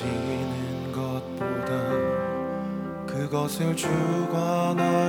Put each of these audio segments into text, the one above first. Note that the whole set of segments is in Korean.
지는 것보다 그것을 주관하시는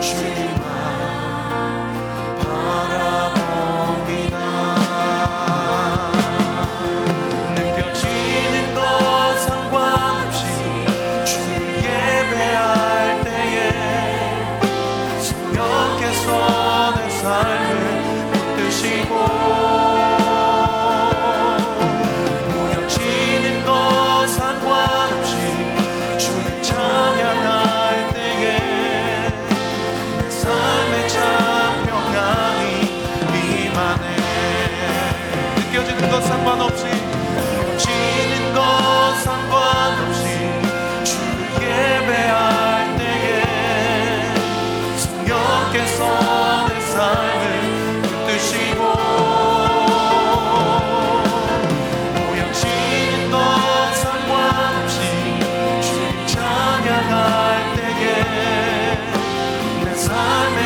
Dream.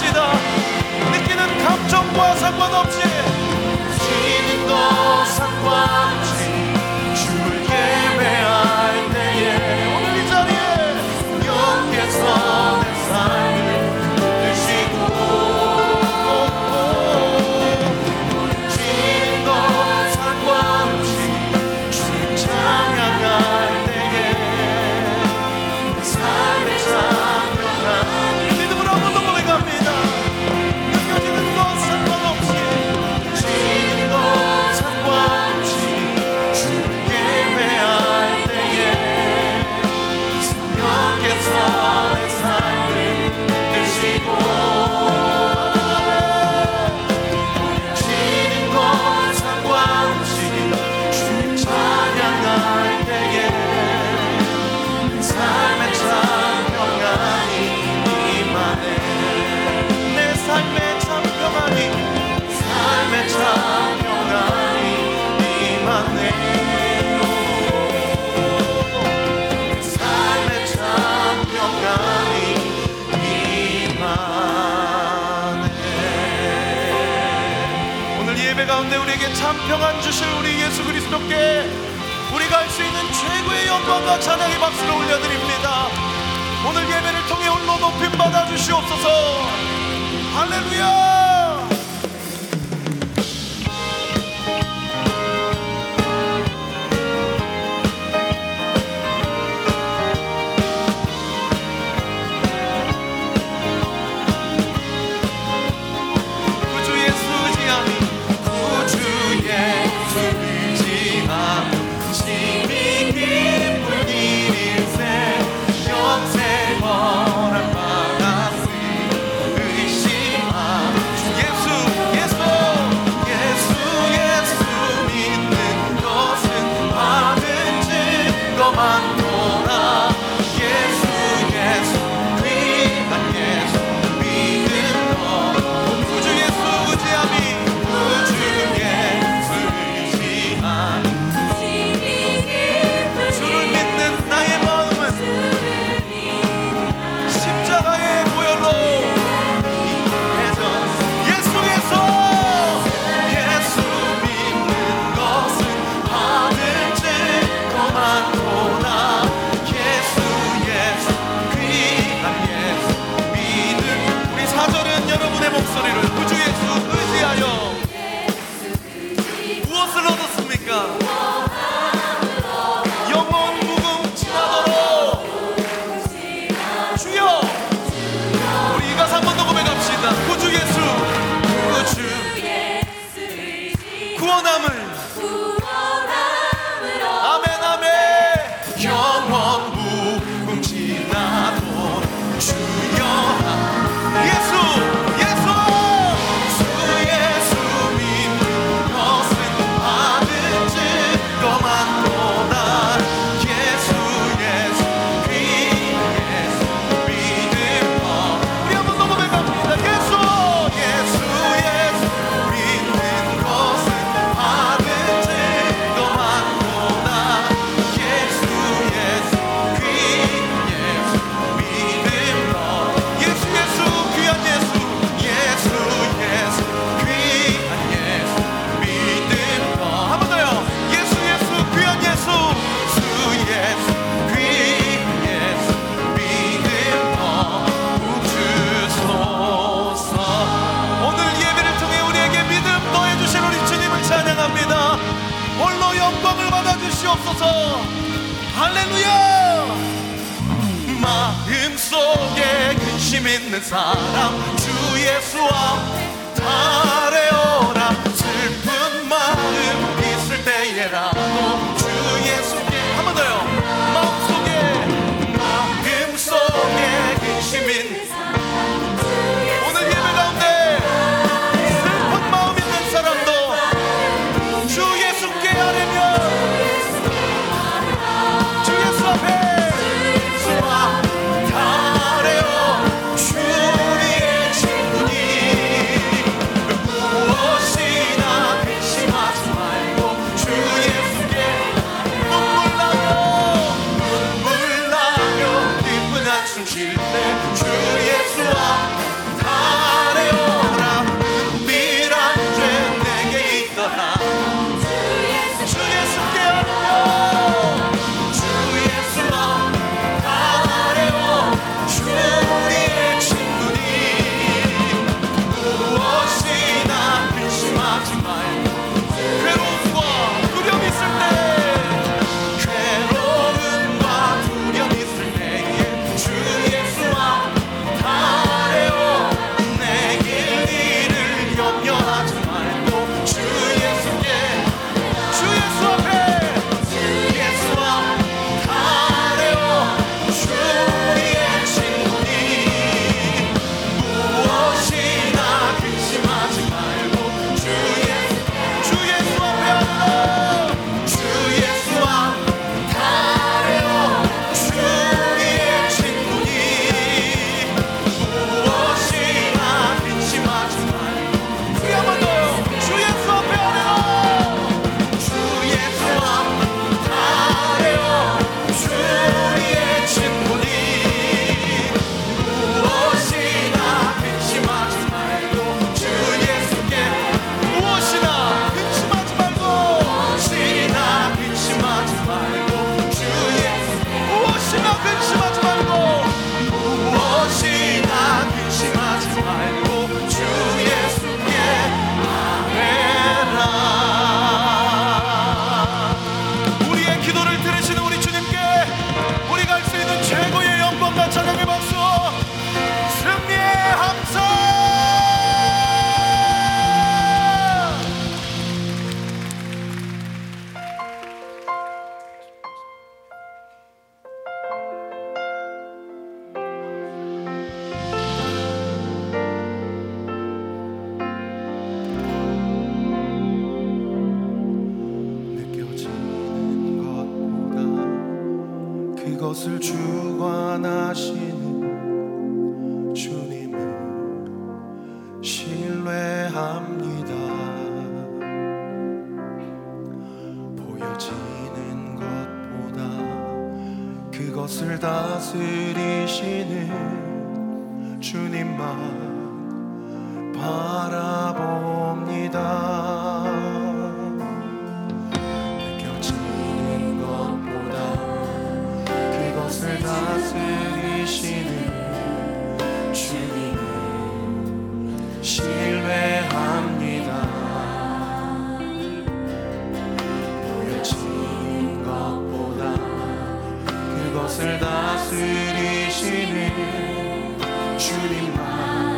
봅시다. 느끼는 감정과 상관없이 우리에게 참 평안 주실 우리 예수 그리스도께 우리가 할 수 있는 최고의 영광과 찬양의 박수를 올려드립니다. 오늘 예배를 통해 홀로 높임 받아 주시옵소서. 할렐루야! 있는 사람 주 예수와 다 그것을 주관하시는 주님을 신뢰합니다. 보여지는 것보다 그것을 다스리시는 주님만 바라봅니다. 것을 다스리시는 주님만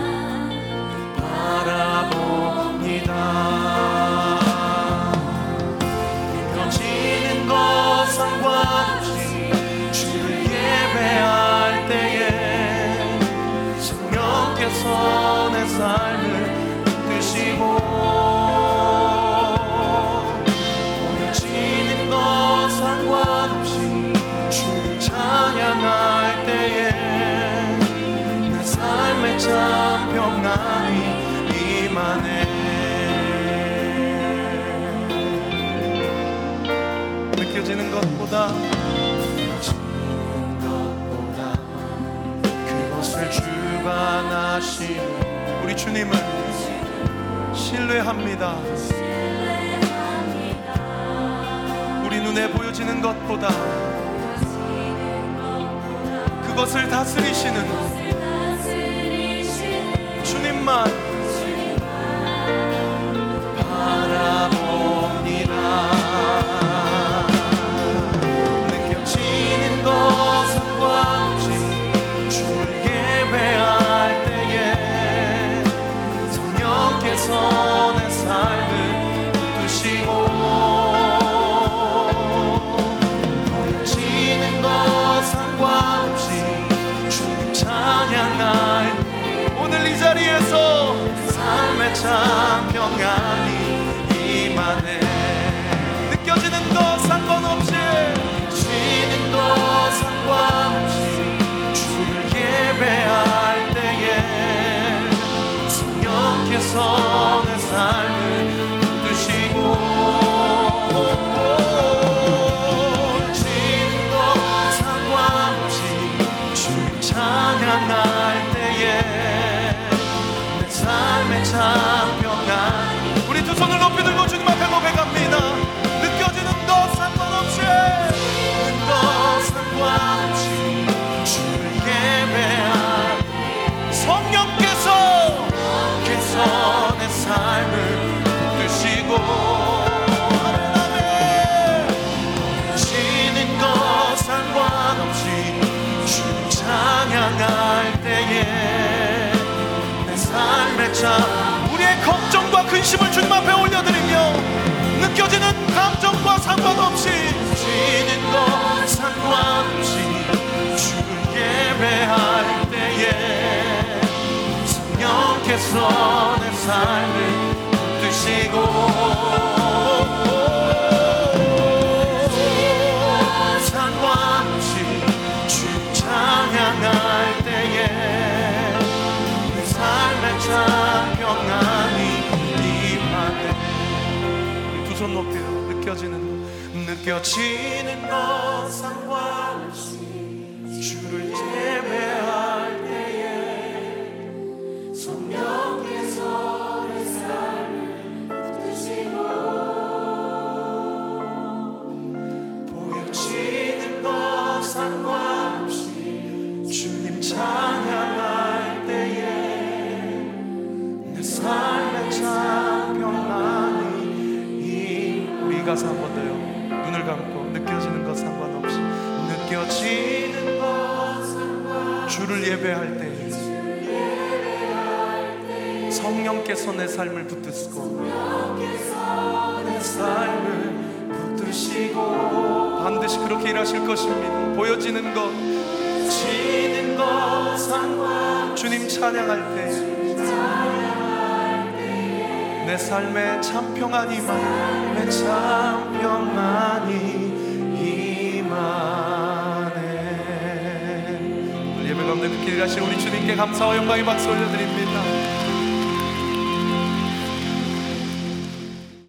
주관하신 우리 주님을 신뢰합니다. 우리 눈에 보여지는 것보다 그것을 다스리시는 주님만 근심을 주님 앞에 올려드리며 느껴지는 감정과 상관없이 쉬는 것 상관없이 주를 예배할 때에 성령께서 내 삶을 붙드시고 껴지는 것 상관없이 성령께서 내 삶을 붙드시고 내 삶을 붙드시고. 반드시 그렇게 일하실 것입니다. 보여지는 것 지는 것 상관 주님 찬양할 때 내 삶에 참 평안이 임하네 내참 평안이 임하네 하신 우리 주님께 감사와 영광의 박수 올려드립니다.